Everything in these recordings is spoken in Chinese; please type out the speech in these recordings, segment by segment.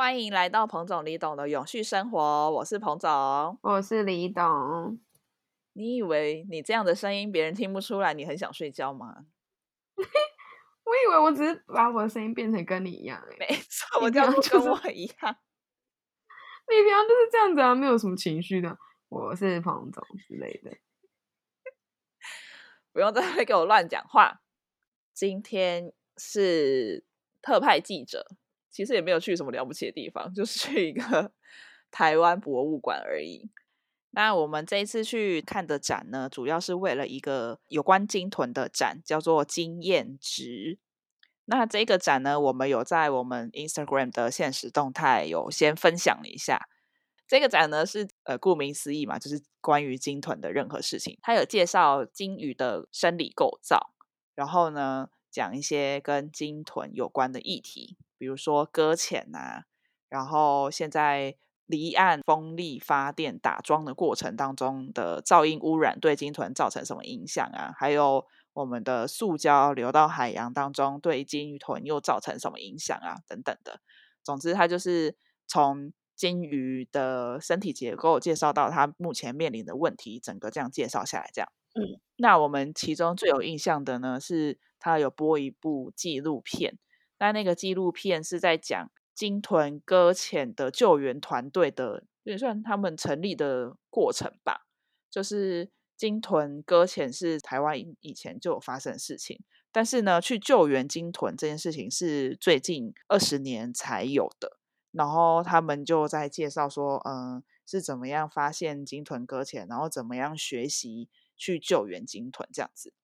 欢迎来到彭总李董的永续生活，我是彭总，我是李董。你以为你这样的声音别人听不出来你很想睡觉吗？我以为我只是把我的声音变成跟你一样，没错，我就跟我一样。你平常就是这样子啊，没有什么情绪的。我是彭总之类的，不用在这给我乱讲话。今天是特派记者，其实也没有去什么了不起的地方，就是去一个 台湾博物馆而已。那我们这一次去看的展呢，主要是为了一个有关鲸豚的展，叫做“经验值”。那这个展呢，我们有在我们 Instagram 的现实动态有先分享了一下。这个展呢是呃，顾名思义嘛，就是关于鲸豚的任何事情。它有介绍鲸鱼的生理构造，然后呢讲一些跟鲸豚有关的议题，比如说搁浅啊，然后现在。离岸风力发电打桩的过程当中的噪音污染对鲸豚造成什么影响啊？还有我们的塑胶流到海洋当中对鲸鱼豚又造成什么影响啊？等等的。总之，它就是从鲸鱼的身体结构介绍到它目前面临的问题，整个这样介绍下来，这样。嗯。那我们其中最有印象的呢，是它有播一部纪录片，但那个纪录片是在讲。鲸豚搁浅的救援团队的，也算他们成立的过程吧。就是鲸豚搁浅是台湾以前就有发生的事情，但是呢，去救援鲸豚这件事情是最近二十年才有的。然后他们就在介绍说，嗯，是怎么样发现鲸豚搁浅，然后怎么样学习去救援鲸豚这样子。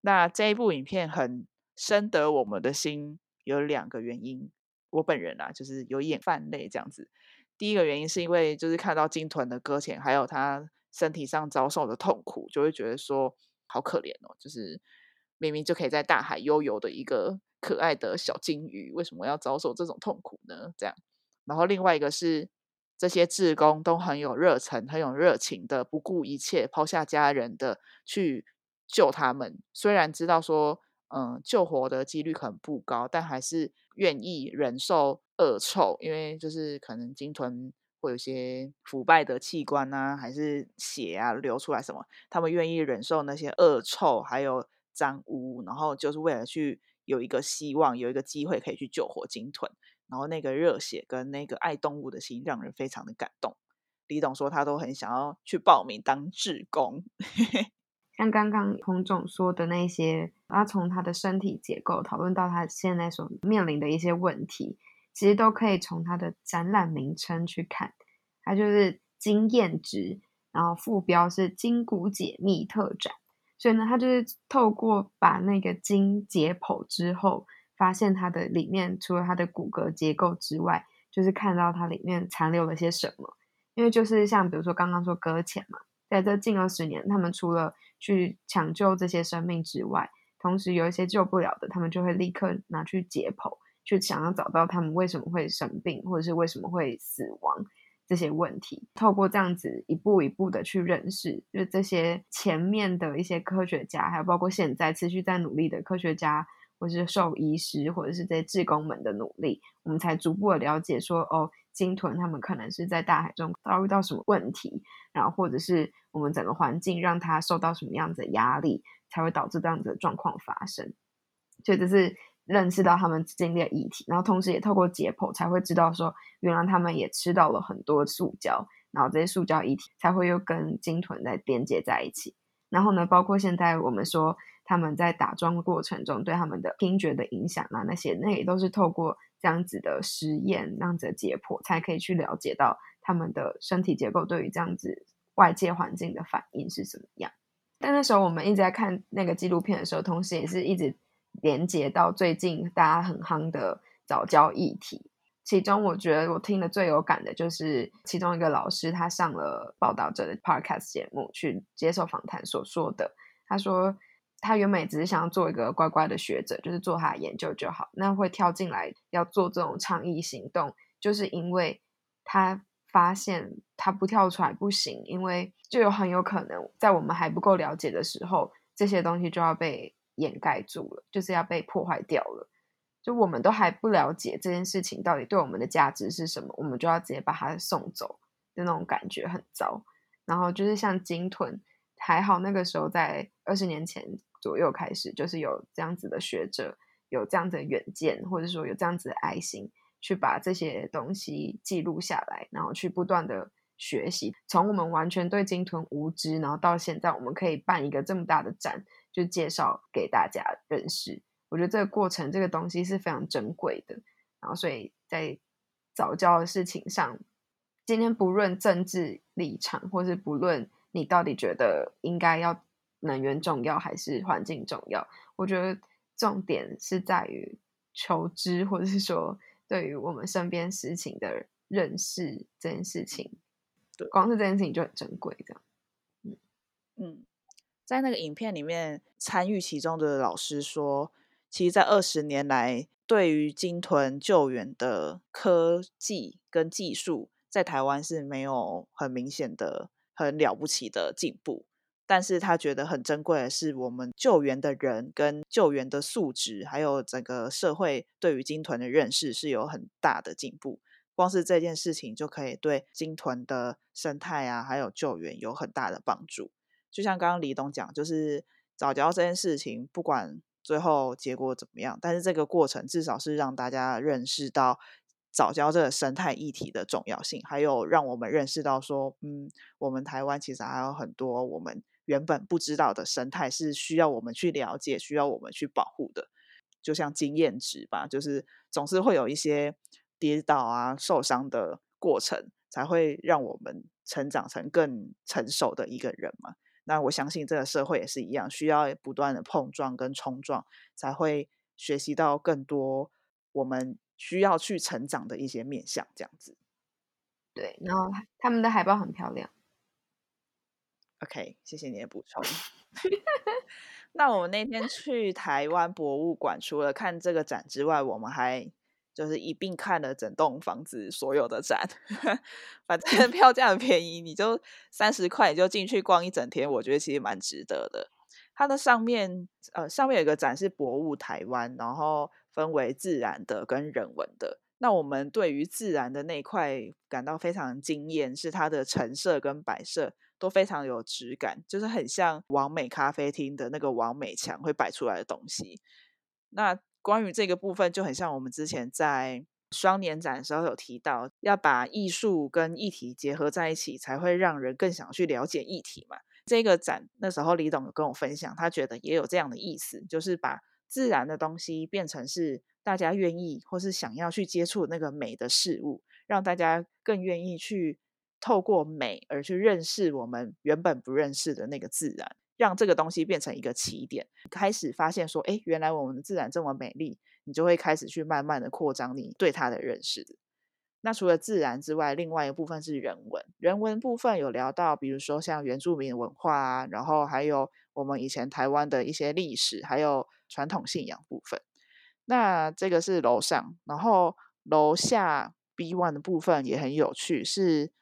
那这一部影片很深得我们的心，有两个原因。我本人啊，就是有眼泛泪这样子。第一个原因是因为就是看到鲸豚的搁浅，还有他身体上遭受的痛苦，就会觉得说好可怜哦。就是明明就可以在大海悠游的一个可爱的小鲸鱼，为什么要遭受这种痛苦呢？这样。然后另外一个是这些志工都很有热忱、很有热情的，不顾一切抛下家人的去救他们。虽然知道说。嗯，救活的几率可能不高，但还是愿意忍受恶臭，因为就是可能鲸豚会有些腐败的器官啊，还是血啊流出来什么，他们愿意忍受那些恶臭，还有脏污，然后就是为了去有一个希望，有一个机会可以去救活鲸豚，然后那个热血跟那个爱动物的心，让人非常的感动。李董说他都很想要去报名当志工。像刚刚彭总说的那些，他从他的身体结构讨论到他现在所面临的一些问题，其实都可以从他的展览名称去看。它就是经验值，然后副标是筋骨解密特展。所以呢，他就是透过把那个筋解剖之后，发现它的里面除了它的骨骼结构之外，就是看到它里面残留了些什么。因为就是像比如说刚刚说搁浅嘛。在这近二十年，他们除了去抢救这些生命之外，同时有一些救不了的，他们就会立刻拿去解剖，去想要找到他们为什么会生病，或者是为什么会死亡这些问题。透过这样子一步一步的去认识，就这些前面的一些科学家，还有包括现在持续在努力的科学家，或是兽医师，或者是这些志工们的努力，我们才逐步的了解说，哦。鲸豚它们可能是在大海中遭遇到什么问题，然后或者是我们整个环境让它受到什么样子的压力，才会导致这样子的状况发生。所以这是认识到他们经历的议题，然后同时也透过解剖才会知道说，原来他们也吃到了很多塑胶，然后这些塑胶遗体才会又跟鲸豚在连接在一起。然后呢，包括现在我们说他们在打桩过程中对他们的听觉的影响啊，那些那也都是透过。这样子的实验，这样子的解剖，才可以去了解到他们的身体结构对于这样子外界环境的反应是什么样。但那时候我们一直在看那个纪录片的时候，同时也是一直连接到最近大家很夯的早教议题。其中我觉得我听的最有感的就是其中一个老师，他上了报道者的 podcast 节目去接受访谈所说的，他说。他原本只是想要做一个乖乖的学者，就是做他的研究就好。那会跳进来要做这种倡议行动，就是因为他发现他不跳出来不行，因为就有很有可能在我们还不够了解的时候，这些东西就要被掩盖住了，就是要被破坏掉了。就我们都还不了解这件事情到底对我们的价值是什么，我们就要直接把它送走的那种感觉很糟。然后就是像鲸豚，还好那个时候在二十年前左右开始，就是有这样子的学者，有这样子的远见，或者说有这样子的爱心，去把这些东西记录下来，然后去不断的学习。从我们完全对鲸豚无知，然后到现在我们可以办一个这么大的展，就介绍给大家认识。我觉得这个过程，这个东西是非常珍贵的。然后，所以在早教的事情上，今天不论政治立场，或是不论你到底觉得应该要能源重要还是环境重要，我觉得重点是在于求知，或者是说对于我们身边事情的认识这件事情。对，光是这件事情就很珍贵。这样，嗯嗯，在那个影片里面参与其中的老师说。其实，在二十年来，对于鲸豚救援的科技跟技术，在台湾是没有很明显的、很了不起的进步。但是他觉得很珍贵的是，我们救援的人跟救援的素质，还有整个社会对于鲸豚的认识是有很大的进步。光是这件事情就可以对鲸豚的生态啊，还有救援有很大的帮助。就像刚刚李董讲，就是早教这件事情，不管。最后结果怎么样？但是这个过程至少是让大家认识到早教这个生态议题的重要性，还有让我们认识到说，嗯，我们台湾其实还有很多我们原本不知道的生态是需要我们去了解、需要我们去保护的。就像经验值吧，就是总是会有一些跌倒啊、受伤的过程，才会让我们成长成更成熟的一个人嘛。那我相信这个社会也是一样，需要不断的碰撞跟冲撞，才会学习到更多我们需要去成长的一些面向，这样子。对，然后他们的海报很漂亮。OK，谢谢你的补充。那我们那天去台湾博物馆，除了看这个展之外，我们还。就是一并看了整栋房子所有的展，反正票价很便宜，你就三十块你就进去逛一整天，我觉得其实蛮值得的。它的上面呃上面有一个展是博物台湾，然后分为自然的跟人文的。那我们对于自然的那一块感到非常惊艳，是它的陈设跟摆设都非常有质感，就是很像完美咖啡厅的那个完美墙会摆出来的东西。那关于这个部分，就很像我们之前在双年展的时候有提到，要把艺术跟议题结合在一起，才会让人更想去了解议题嘛。这个展那时候李董有跟我分享，他觉得也有这样的意思，就是把自然的东西变成是大家愿意或是想要去接触那个美的事物，让大家更愿意去透过美而去认识我们原本不认识的那个自然。让这个东西变成一个起点，开始发现说，哎，原来我们的自然这么美丽，你就会开始去慢慢的扩张你对它的认识。那除了自然之外，另外一部分是人文，人文部分有聊到，比如说像原住民文化啊，然后还有我们以前台湾的一些历史，还有传统信仰部分。那这个是楼上，然后楼下 B one 的部分也很有趣，是。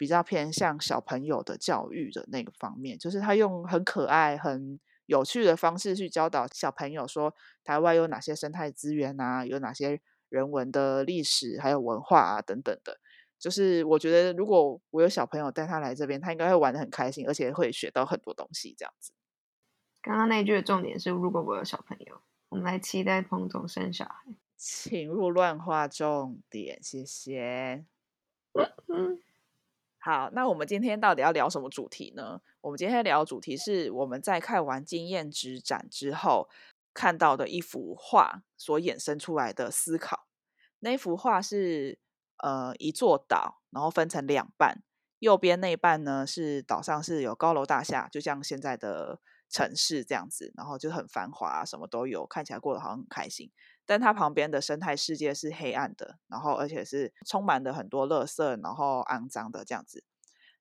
比较偏向小朋友的教育的那个方面，就是他用很可爱、很有趣的方式去教导小朋友，说台湾有哪些生态资源啊，有哪些人文的历史，还有文化啊等等的。就是我觉得，如果我有小朋友带他来这边，他应该会玩的很开心，而且会学到很多东西。这样子。刚刚那句的重点是，如果我有小朋友，我们来期待彭总生小孩。请勿乱画重点，谢谢。好，那我们今天到底要聊什么主题呢？我们今天聊的主题是我们在看完经验之展之后看到的一幅画所衍生出来的思考。那幅画是呃一座岛，然后分成两半，右边那一半呢是岛上是有高楼大厦，就像现在的城市这样子，然后就很繁华，什么都有，看起来过得好像很开心。但它旁边的生态世界是黑暗的，然后而且是充满了很多垃圾，然后肮脏的这样子。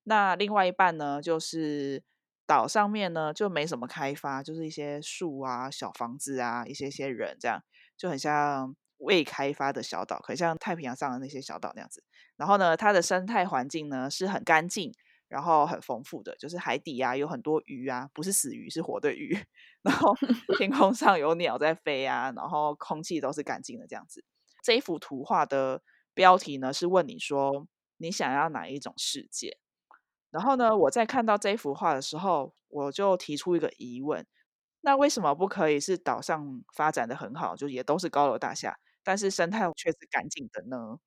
那另外一半呢，就是岛上面呢就没什么开发，就是一些树啊、小房子啊、一些些人这样，就很像未开发的小岛，很像太平洋上的那些小岛那样子。然后呢，它的生态环境呢是很干净，然后很丰富的，就是海底啊有很多鱼啊，不是死鱼，是活的鱼。然后 天空上有鸟在飞啊，然后空气都是干净的这样子。这一幅图画的标题呢是问你说你想要哪一种世界？然后呢，我在看到这幅画的时候，我就提出一个疑问：那为什么不可以是岛上发展的很好，就也都是高楼大厦，但是生态却是干净的呢？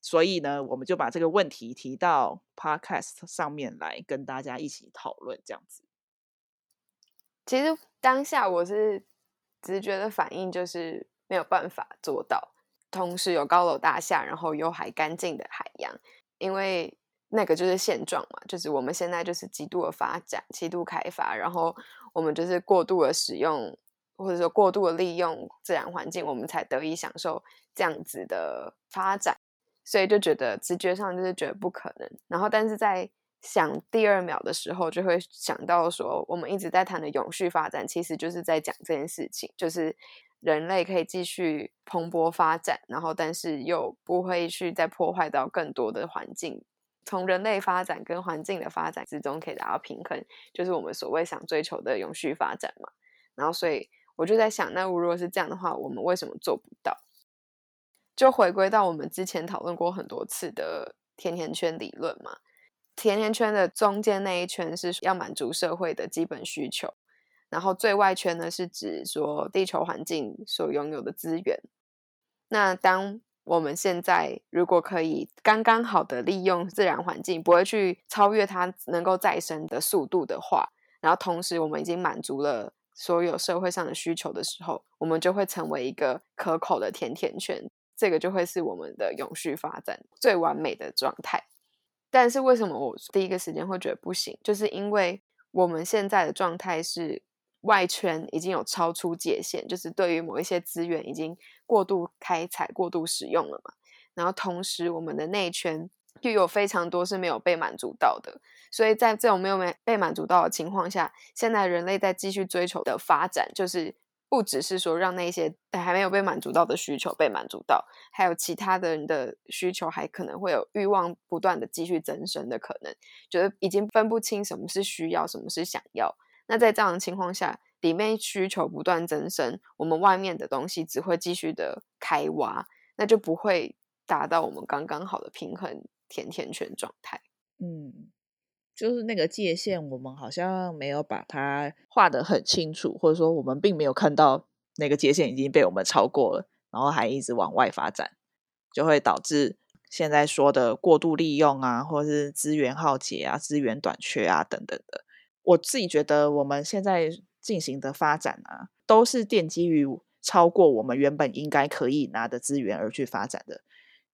所以呢，我们就把这个问题提到 Podcast 上面来跟大家一起讨论，这样子。其实当下我是直觉的反应就是没有办法做到，同时有高楼大厦，然后有还干净的海洋，因为。那个就是现状嘛，就是我们现在就是极度的发展、极度开发，然后我们就是过度的使用，或者说过度的利用自然环境，我们才得以享受这样子的发展，所以就觉得直觉上就是觉得不可能。然后，但是在想第二秒的时候，就会想到说，我们一直在谈的永续发展，其实就是在讲这件事情，就是人类可以继续蓬勃发展，然后但是又不会去再破坏到更多的环境。从人类发展跟环境的发展之中可以达到平衡，就是我们所谓想追求的永续发展嘛。然后，所以我就在想，那如果是这样的话，我们为什么做不到？就回归到我们之前讨论过很多次的甜甜圈理论嘛。甜甜圈的中间那一圈是要满足社会的基本需求，然后最外圈呢是指说地球环境所拥有的资源。那当我们现在如果可以刚刚好的利用自然环境，不会去超越它能够再生的速度的话，然后同时我们已经满足了所有社会上的需求的时候，我们就会成为一个可口的甜甜圈，这个就会是我们的永续发展最完美的状态。但是为什么我第一个时间会觉得不行？就是因为我们现在的状态是。外圈已经有超出界限，就是对于某一些资源已经过度开采、过度使用了嘛。然后同时，我们的内圈又有非常多是没有被满足到的。所以在这种没有没被满足到的情况下，现在人类在继续追求的发展，就是不只是说让那些还没有被满足到的需求被满足到，还有其他的人的需求还可能会有欲望不断的继续增生的可能。觉得已经分不清什么是需要，什么是想要。那在这样的情况下，里面需求不断增生，我们外面的东西只会继续的开挖，那就不会达到我们刚刚好的平衡甜甜圈状态。嗯，就是那个界限，我们好像没有把它画得很清楚，或者说我们并没有看到那个界限已经被我们超过了，然后还一直往外发展，就会导致现在说的过度利用啊，或是资源耗竭啊、资源短缺啊等等的。我自己觉得，我们现在进行的发展啊，都是奠基于超过我们原本应该可以拿的资源而去发展的。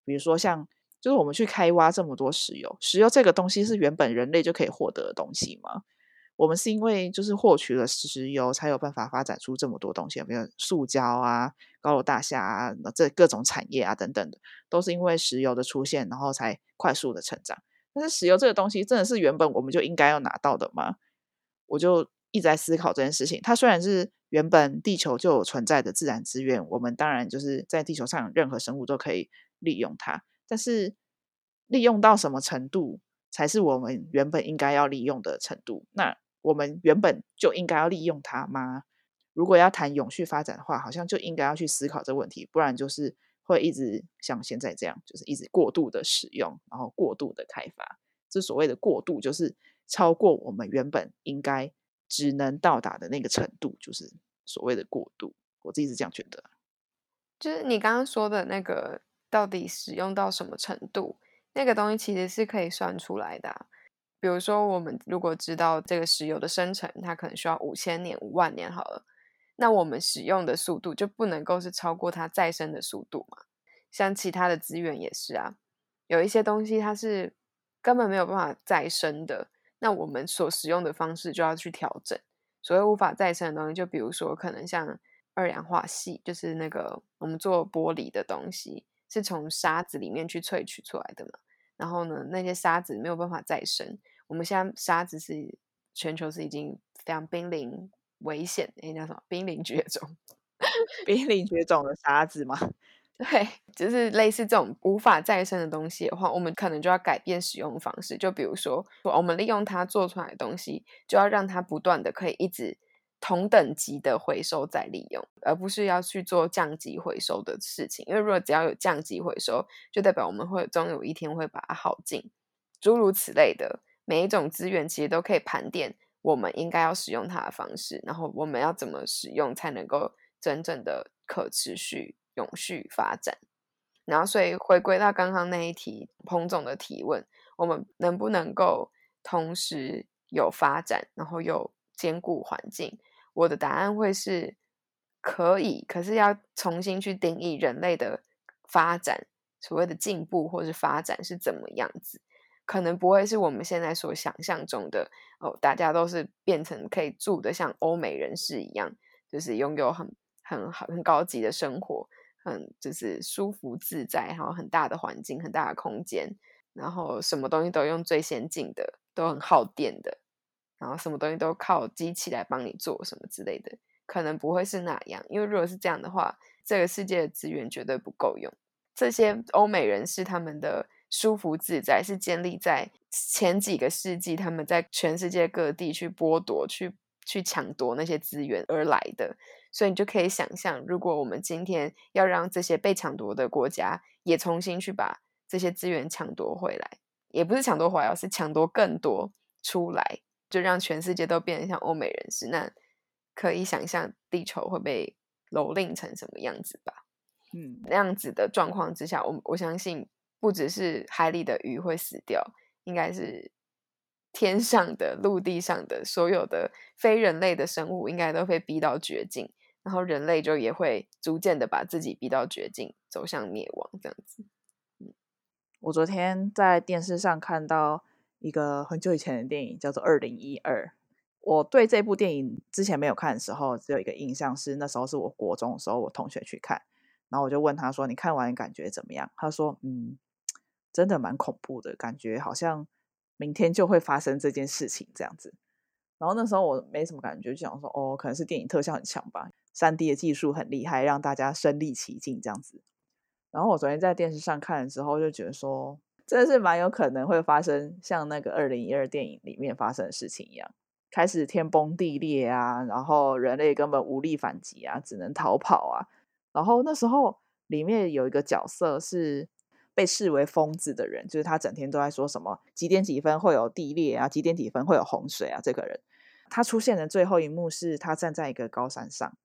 比如说，像就是我们去开挖这么多石油，石油这个东西是原本人类就可以获得的东西吗？我们是因为就是获取了石油，才有办法发展出这么多东西，比如塑胶啊、高楼大厦啊、这各种产业啊等等的，都是因为石油的出现，然后才快速的成长。但是石油这个东西，真的是原本我们就应该要拿到的吗？我就一直在思考这件事情。它虽然是原本地球就有存在的自然资源，我们当然就是在地球上任何生物都可以利用它。但是利用到什么程度才是我们原本应该要利用的程度？那我们原本就应该要利用它吗？如果要谈永续发展的话，好像就应该要去思考这个问题，不然就是会一直像现在这样，就是一直过度的使用，然后过度的开发。这所谓的过度，就是。超过我们原本应该只能到达的那个程度，就是所谓的过度。我自己是这样觉得。就是你刚刚说的那个，到底使用到什么程度，那个东西其实是可以算出来的。比如说，我们如果知道这个石油的生成，它可能需要五千年、五万年好了，那我们使用的速度就不能够是超过它再生的速度嘛？像其他的资源也是啊，有一些东西它是根本没有办法再生的。那我们所使用的方式就要去调整。所谓无法再生的东西，就比如说可能像二氧化锡，就是那个我们做玻璃的东西，是从沙子里面去萃取出来的嘛。然后呢，那些沙子没有办法再生。我们现在沙子是全球是已经非常濒临危险，诶，叫什么？濒临绝种？濒临绝种的沙子吗？对，就是类似这种无法再生的东西的话，我们可能就要改变使用方式。就比如说，我们利用它做出来的东西，就要让它不断的可以一直同等级的回收再利用，而不是要去做降级回收的事情。因为如果只要有降级回收，就代表我们会终有一天会把它耗尽，诸如此类的。每一种资源其实都可以盘点我们应该要使用它的方式，然后我们要怎么使用才能够真正的可持续。永续发展，然后所以回归到刚刚那一题，彭总的提问，我们能不能够同时有发展，然后又兼顾环境？我的答案会是可以，可是要重新去定义人类的发展，所谓的进步或是发展是怎么样子？可能不会是我们现在所想象中的哦，大家都是变成可以住的像欧美人士一样，就是拥有很很好很高级的生活。很就是舒服自在，然后很大的环境，很大的空间，然后什么东西都用最先进的，都很耗电的，然后什么东西都靠机器来帮你做什么之类的，可能不会是那样，因为如果是这样的话，这个世界的资源绝对不够用。这些欧美人士他们的舒服自在是建立在前几个世纪他们在全世界各地去剥夺、去去抢夺那些资源而来的。所以你就可以想象，如果我们今天要让这些被抢夺的国家也重新去把这些资源抢夺回来，也不是抢夺回来，而是抢夺更多出来，就让全世界都变得像欧美人士，那可以想象地球会被蹂躏成什么样子吧？嗯，那样子的状况之下，我我相信不只是海里的鱼会死掉，应该是。天上的、陆地上的所有的非人类的生物，应该都被逼到绝境，然后人类就也会逐渐的把自己逼到绝境，走向灭亡。这样子。我昨天在电视上看到一个很久以前的电影，叫做《二零一二》。我对这部电影之前没有看的时候，只有一个印象是那时候是我国中的时候，我同学去看，然后我就问他说：“你看完感觉怎么样？”他说：“嗯，真的蛮恐怖的，感觉好像。”明天就会发生这件事情，这样子。然后那时候我没什么感觉，就想说，哦，可能是电影特效很强吧，三 D 的技术很厉害，让大家身临其境这样子。然后我昨天在电视上看的时候，就觉得说，真的是蛮有可能会发生像那个二零一二电影里面发生的事情一样，开始天崩地裂啊，然后人类根本无力反击啊，只能逃跑啊。然后那时候里面有一个角色是。被视为疯子的人，就是他整天都在说什么几点几分会有地裂啊，几点几分会有洪水啊。这个人，他出现的最后一幕是他站在一个高山上，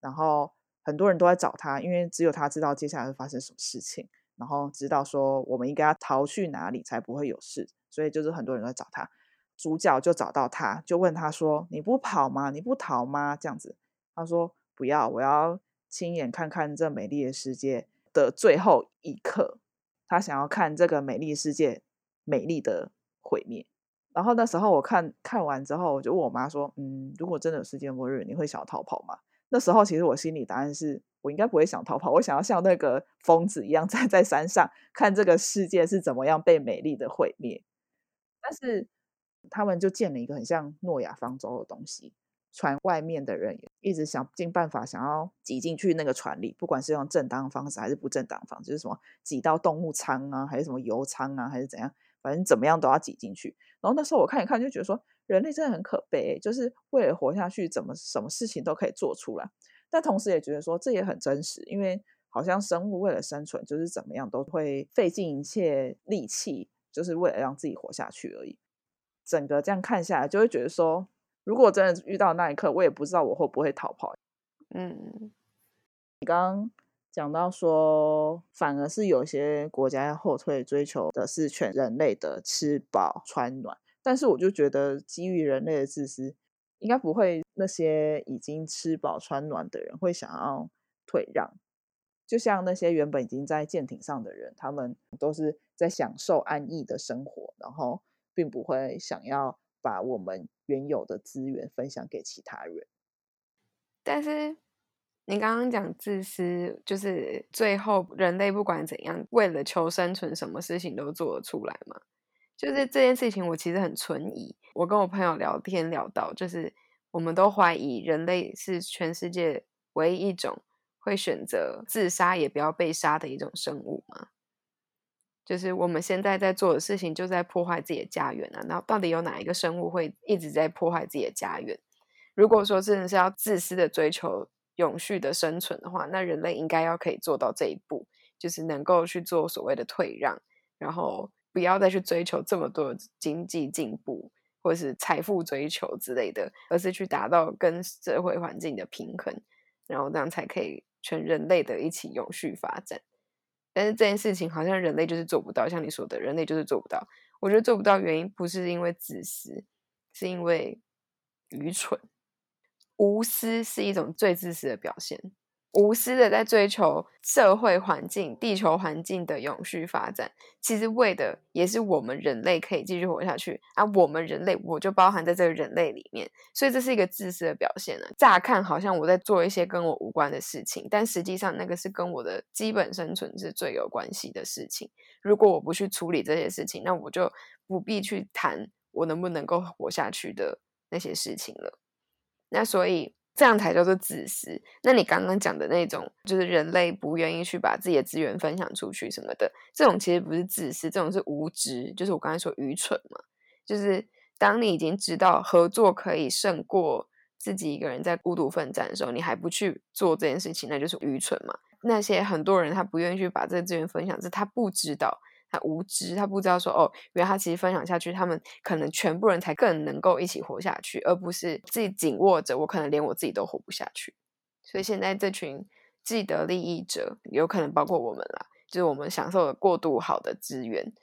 然后很多人都在找他，因为只有他知道接下来会发生什么事情，然后知道说我们应该要逃去哪里才不会有事，所以就是很多人都在找他。主角就找到他，就问他说：“你不跑吗？你不逃吗？”这样子，他说：“不要，我要亲眼看看这美丽的世界的最后一刻。”他想要看这个美丽世界美丽的毁灭，然后那时候我看看完之后，我就问我妈说：“嗯，如果真的有世界末日，你会想要逃跑吗？”那时候其实我心里答案是我应该不会想逃跑，我想要像那个疯子一样 站在山上看这个世界是怎么样被美丽的毁灭。但是他们就建了一个很像诺亚方舟的东西。船外面的人一直想尽办法想要挤进去那个船里，不管是用正当方式还是不正当方式，是什么挤到动物舱啊，还是什么油舱啊，还是怎样，反正怎么样都要挤进去。然后那时候我看一看，就觉得说人类真的很可悲，就是为了活下去，怎么什么事情都可以做出来。但同时也觉得说这也很真实，因为好像生物为了生存，就是怎么样都会费尽一切力气，就是为了让自己活下去而已。整个这样看下来，就会觉得说。如果真的遇到那一刻，我也不知道我会不会逃跑。嗯，你刚刚讲到说，反而是有些国家要后退，追求的是全人类的吃饱穿暖。但是我就觉得，基于人类的自私，应该不会那些已经吃饱穿暖的人会想要退让。就像那些原本已经在舰艇上的人，他们都是在享受安逸的生活，然后并不会想要。把我们原有的资源分享给其他人，但是你刚刚讲自私，就是最后人类不管怎样，为了求生存，什么事情都做得出来嘛？就是这件事情，我其实很存疑。我跟我朋友聊天聊到，就是我们都怀疑人类是全世界唯一一种会选择自杀也不要被杀的一种生物吗？就是我们现在在做的事情，就在破坏自己的家园啊！然后到底有哪一个生物会一直在破坏自己的家园？如果说真的是要自私的追求永续的生存的话，那人类应该要可以做到这一步，就是能够去做所谓的退让，然后不要再去追求这么多经济进步或是财富追求之类的，而是去达到跟社会环境的平衡，然后这样才可以全人类的一起永续发展。但是这件事情好像人类就是做不到，像你说的，人类就是做不到。我觉得做不到原因不是因为自私，是因为愚蠢。无私是一种最自私的表现。无私的在追求社会环境、地球环境的永续发展，其实为的也是我们人类可以继续活下去啊！我们人类，我就包含在这个人类里面，所以这是一个自私的表现呢。乍看好像我在做一些跟我无关的事情，但实际上那个是跟我的基本生存是最有关系的事情。如果我不去处理这些事情，那我就不必去谈我能不能够活下去的那些事情了。那所以。这样才叫做自私。那你刚刚讲的那种，就是人类不愿意去把自己的资源分享出去什么的，这种其实不是自私，这种是无知，就是我刚才说愚蠢嘛。就是当你已经知道合作可以胜过自己一个人在孤独奋战的时候，你还不去做这件事情，那就是愚蠢嘛。那些很多人他不愿意去把这个资源分享，是他不知道。他无知，他不知道说哦，原来他其实分享下去，他们可能全部人才更能够一起活下去，而不是自己紧握着，我可能连我自己都活不下去。所以现在这群既得利益者，有可能包括我们啦，就是我们享受了过度好的资源。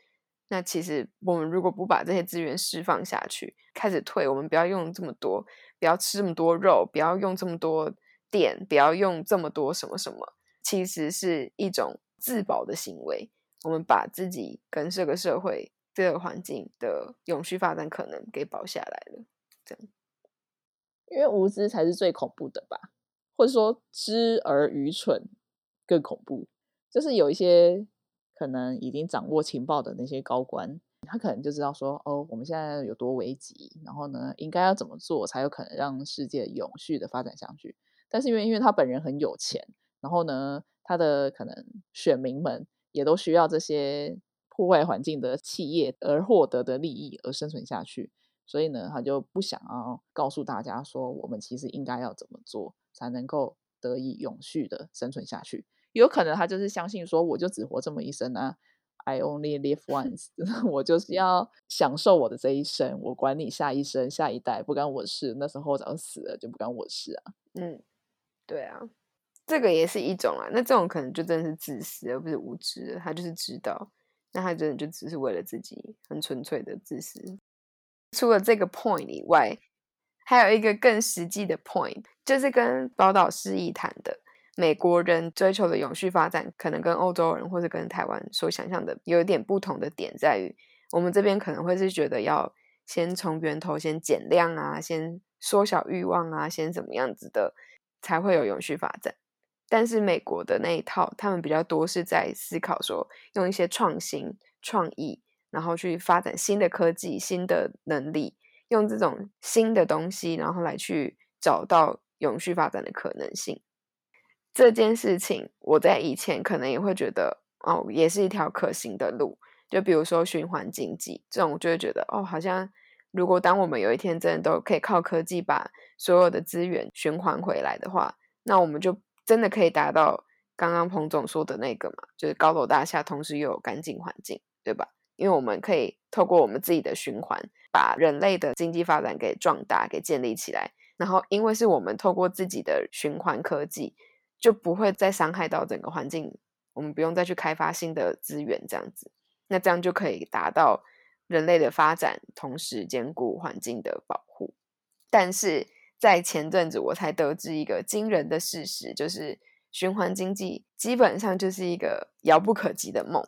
那其实我们如果不把这些资源释放下去，开始退，我们不要用这么多，不要吃这么多肉，不要用这么多电，不要用这么多什么什么，其实是一种自保的行为。我们把自己跟这个社会、这个环境的永续发展可能给保下来了，这样。因为无知才是最恐怖的吧，或者说知而愚蠢更恐怖。就是有一些可能已经掌握情报的那些高官，他可能就知道说，哦，我们现在有多危急，然后呢，应该要怎么做才有可能让世界永续的发展下去。但是因为因为他本人很有钱，然后呢，他的可能选民们。也都需要这些破坏环境的企业而获得的利益而生存下去，所以呢，他就不想要告诉大家说，我们其实应该要怎么做才能够得以永续的生存下去。有可能他就是相信说，我就只活这么一生啊，I only live once，我就是要享受我的这一生，我管你下一生、下一代不干我事，那时候早死了就不干我事啊。嗯，对啊。这个也是一种啊，那这种可能就真的是自私，而不是无知。他就是知道，那他真的就只是为了自己，很纯粹的自私。除了这个 point 以外，还有一个更实际的 point，就是跟宝岛示意谈的美国人追求的永续发展，可能跟欧洲人或者跟台湾所想象的有一点不同的点，在于我们这边可能会是觉得要先从源头先减量啊，先缩小欲望啊，先怎么样子的，才会有永续发展。但是美国的那一套，他们比较多是在思考说，用一些创新、创意，然后去发展新的科技、新的能力，用这种新的东西，然后来去找到永续发展的可能性。这件事情，我在以前可能也会觉得，哦，也是一条可行的路。就比如说循环经济这种，我就会觉得，哦，好像如果当我们有一天真的都可以靠科技把所有的资源循环回来的话，那我们就。真的可以达到刚刚彭总说的那个嘛？就是高楼大厦，同时又有干净环境，对吧？因为我们可以透过我们自己的循环，把人类的经济发展给壮大、给建立起来。然后，因为是我们透过自己的循环科技，就不会再伤害到整个环境。我们不用再去开发新的资源，这样子，那这样就可以达到人类的发展，同时兼顾环境的保护。但是，在前阵子，我才得知一个惊人的事实，就是循环经济基本上就是一个遥不可及的梦，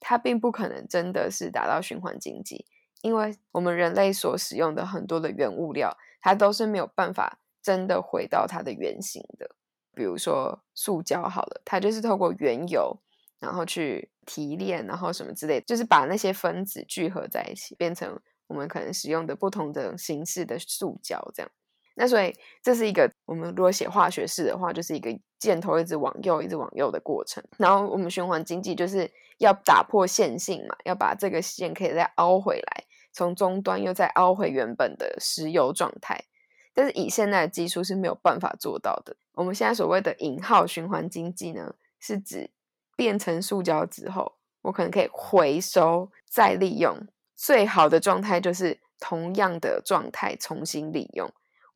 它并不可能真的是达到循环经济，因为我们人类所使用的很多的原物料，它都是没有办法真的回到它的原型的。比如说塑胶好了，它就是透过原油，然后去提炼，然后什么之类，就是把那些分子聚合在一起，变成我们可能使用的不同的形式的塑胶这样。那所以这是一个我们如果写化学式的话，就是一个箭头一直往右，一直往右的过程。然后我们循环经济就是要打破线性嘛，要把这个线可以再凹回来，从终端又再凹回原本的石油状态。但是以现在的技术是没有办法做到的。我们现在所谓的引号循环经济呢，是指变成塑胶之后，我可能可以回收再利用。最好的状态就是同样的状态重新利用。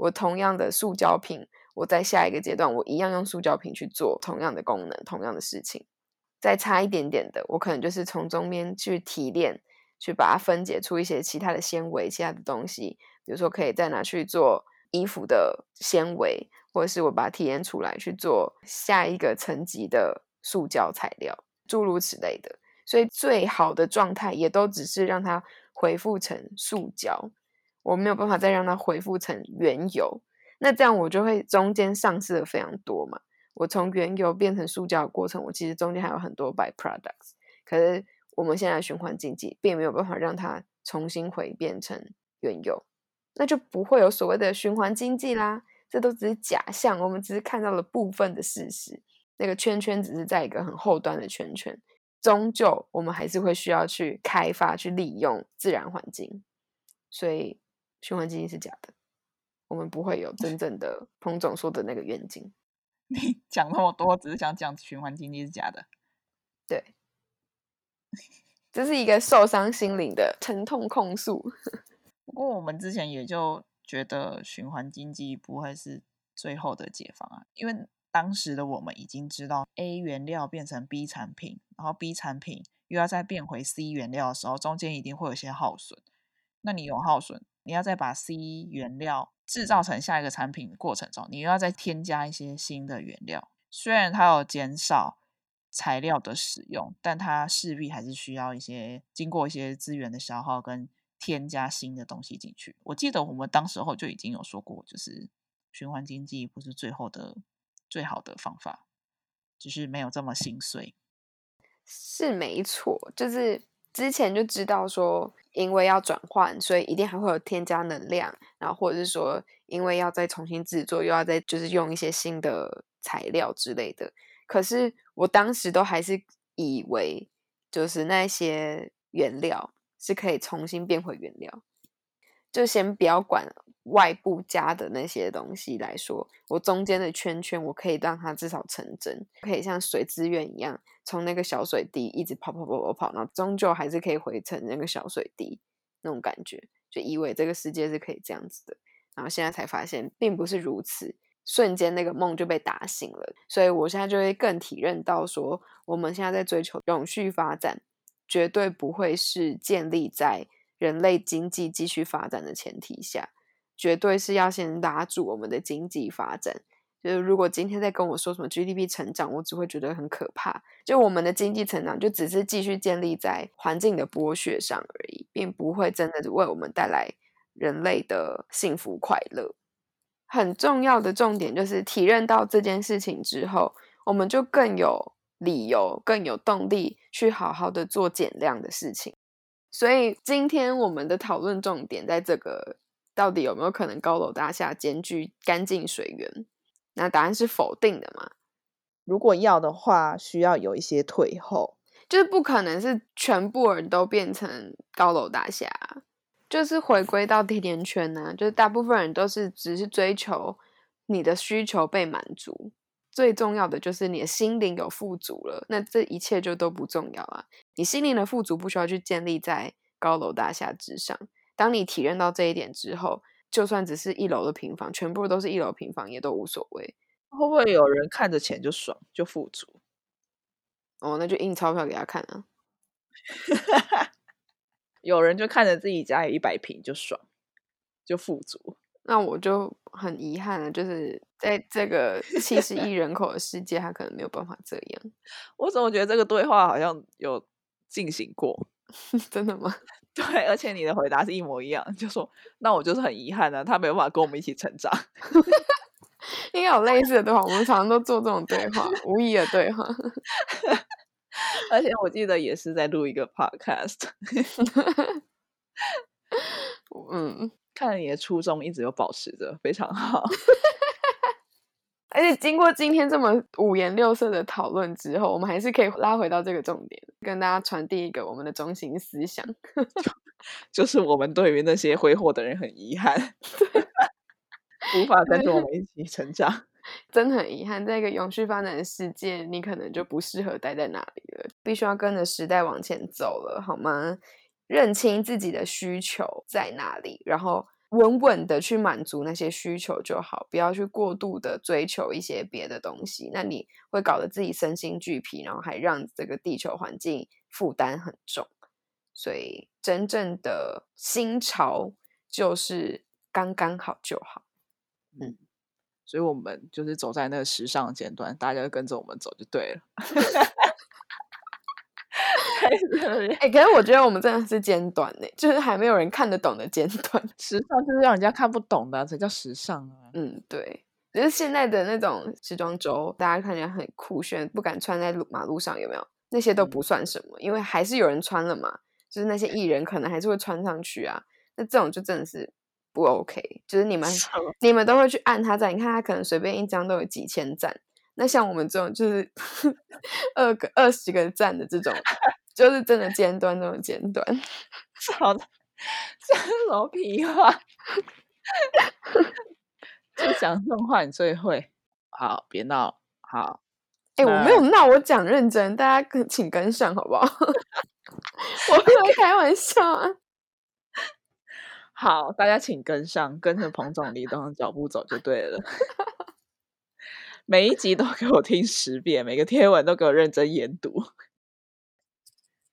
我同样的塑胶瓶，我在下一个阶段，我一样用塑胶瓶去做同样的功能、同样的事情。再差一点点的，我可能就是从中间去提炼，去把它分解出一些其他的纤维、其他的东西，比如说可以再拿去做。衣服的纤维，或者是我把它提炼出来去做下一个层级的塑胶材料，诸如此类的。所以最好的状态也都只是让它恢复成塑胶，我没有办法再让它恢复成原油。那这样我就会中间丧失了非常多嘛。我从原油变成塑胶的过程，我其实中间还有很多 by products。可是我们现在循环经济并没有办法让它重新回变成原油。那就不会有所谓的循环经济啦，这都只是假象，我们只是看到了部分的事实。那个圈圈只是在一个很后端的圈圈，终究我们还是会需要去开发、去利用自然环境。所以循环经济是假的，我们不会有 真正的彭总说的那个愿景。你讲那么多，只是想讲循环经济是假的，对，这是一个受伤心灵的疼痛控诉。不过我们之前也就觉得循环经济不会是最后的解放啊，因为当时的我们已经知道 A 原料变成 B 产品，然后 B 产品又要再变回 C 原料的时候，中间一定会有些耗损。那你有耗损，你要再把 C 原料制造成下一个产品的过程中，你又要再添加一些新的原料。虽然它有减少材料的使用，但它势必还是需要一些经过一些资源的消耗跟。添加新的东西进去，我记得我们当时候就已经有说过，就是循环经济不是最后的最好的方法，只是没有这么心碎。是没错，就是之前就知道说，因为要转换，所以一定还会有添加能量，然后或者是说，因为要再重新制作，又要再就是用一些新的材料之类的。可是我当时都还是以为，就是那些原料。是可以重新变回原料，就先不要管外部加的那些东西来说，我中间的圈圈，我可以让它至少成真，可以像水资源一样，从那个小水滴一直跑跑跑跑跑，然后终究还是可以回成那个小水滴那种感觉，就以为这个世界是可以这样子的，然后现在才发现并不是如此，瞬间那个梦就被打醒了，所以我现在就会更体认到说，我们现在在追求永续发展。绝对不会是建立在人类经济继续发展的前提下，绝对是要先拉住我们的经济发展。就是如果今天在跟我说什么 GDP 成长，我只会觉得很可怕。就我们的经济成长，就只是继续建立在环境的剥削上而已，并不会真的为我们带来人类的幸福快乐。很重要的重点就是体认到这件事情之后，我们就更有。理由更有动力去好好的做减量的事情，所以今天我们的讨论重点在这个到底有没有可能高楼大厦兼具干净水源？那答案是否定的嘛？如果要的话，需要有一些退后，就是不可能是全部人都变成高楼大厦，就是回归到甜甜圈呢，就是大部分人都是只是追求你的需求被满足。最重要的就是你的心灵有富足了，那这一切就都不重要啊！你心灵的富足不需要去建立在高楼大厦之上。当你体认到这一点之后，就算只是一楼的平房，全部都是一楼平房，也都无所谓。会不会有人看着钱就爽，就富足？哦，那就印钞票给他看啊！有人就看着自己家有一百平就爽，就富足。那我就很遗憾了，就是在这个七十亿人口的世界，他可能没有办法这样。我怎么觉得这个对话好像有进行过？真的吗？对，而且你的回答是一模一样，就说那我就是很遗憾啊，他没有办法跟我们一起成长。应该有类似的对话，我们常常都做这种对话，无意的对话。而且我记得也是在录一个 podcast。嗯。看来你的初衷一直有保持着，非常好。而且经过今天这么五颜六色的讨论之后，我们还是可以拉回到这个重点，跟大家传递一个我们的中心思想，就是我们对于那些挥霍的人很遗憾，无法跟着我 们一起成长。真的很遗憾，在一个永续发展的世界，你可能就不适合待在那里了，必须要跟着时代往前走了，好吗？认清自己的需求在哪里，然后。稳稳的去满足那些需求就好，不要去过度的追求一些别的东西，那你会搞得自己身心俱疲，然后还让这个地球环境负担很重。所以真正的新潮就是刚刚好就好。嗯，所以我们就是走在那个时尚尖端，大家就跟着我们走就对了。哎，可是我觉得我们真的是尖端呢，就是还没有人看得懂的尖端。时尚就是让人家看不懂的才叫时尚啊。嗯，对，就是现在的那种时装周，大家看起来很酷炫，不敢穿在路马路上，有没有？那些都不算什么，因为还是有人穿了嘛。就是那些艺人可能还是会穿上去啊。那这种就真的是不 OK。就是你们你们都会去按他赞，你看他可能随便一张都有几千赞。那像我们这种就是 二个二十个赞的这种。就是真的尖端，那种尖端，好的，这老皮话，就讲这种话你最会。好，别闹，好。哎，我没有闹，我讲认真，大家跟请跟上，好不好？我没有开玩笑啊。好，大家请跟上，跟着彭总理动的脚步走就对了。每一集都给我听十遍，每个贴文都给我认真研读。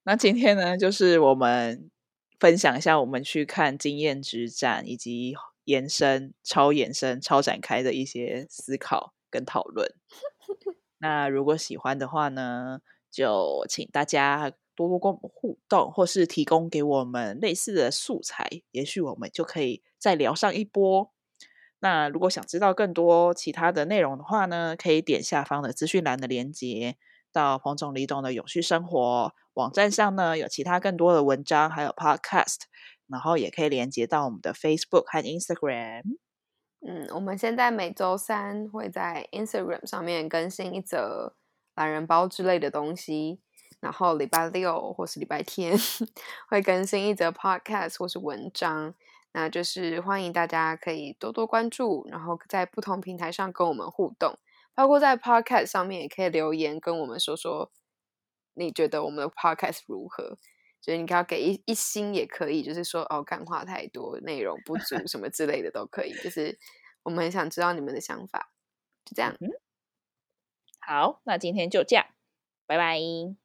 那今天呢，就是我们分享一下我们去看经验之战，以及延伸、超延伸、超展开的一些思考跟讨论。那如果喜欢的话呢，就请大家多多跟我们互动，或是提供给我们类似的素材，也许我们就可以再聊上一波。那如果想知道更多其他的内容的话呢，可以点下方的资讯栏的链接。到彭总李董的永续生活网站上呢，有其他更多的文章，还有 Podcast，然后也可以连接到我们的 Facebook 和 Instagram。嗯，我们现在每周三会在 Instagram 上面更新一则懒人包之类的东西，然后礼拜六或是礼拜天 会更新一则 Podcast 或是文章。那就是欢迎大家可以多多关注，然后在不同平台上跟我们互动。包括在 Podcast 上面也可以留言跟我们说说，你觉得我们的 Podcast 如何？就是你可以给一一星也可以，就是说哦，干话太多，内容不足 什么之类的都可以。就是我们很想知道你们的想法，就这样。好，那今天就这样，拜拜。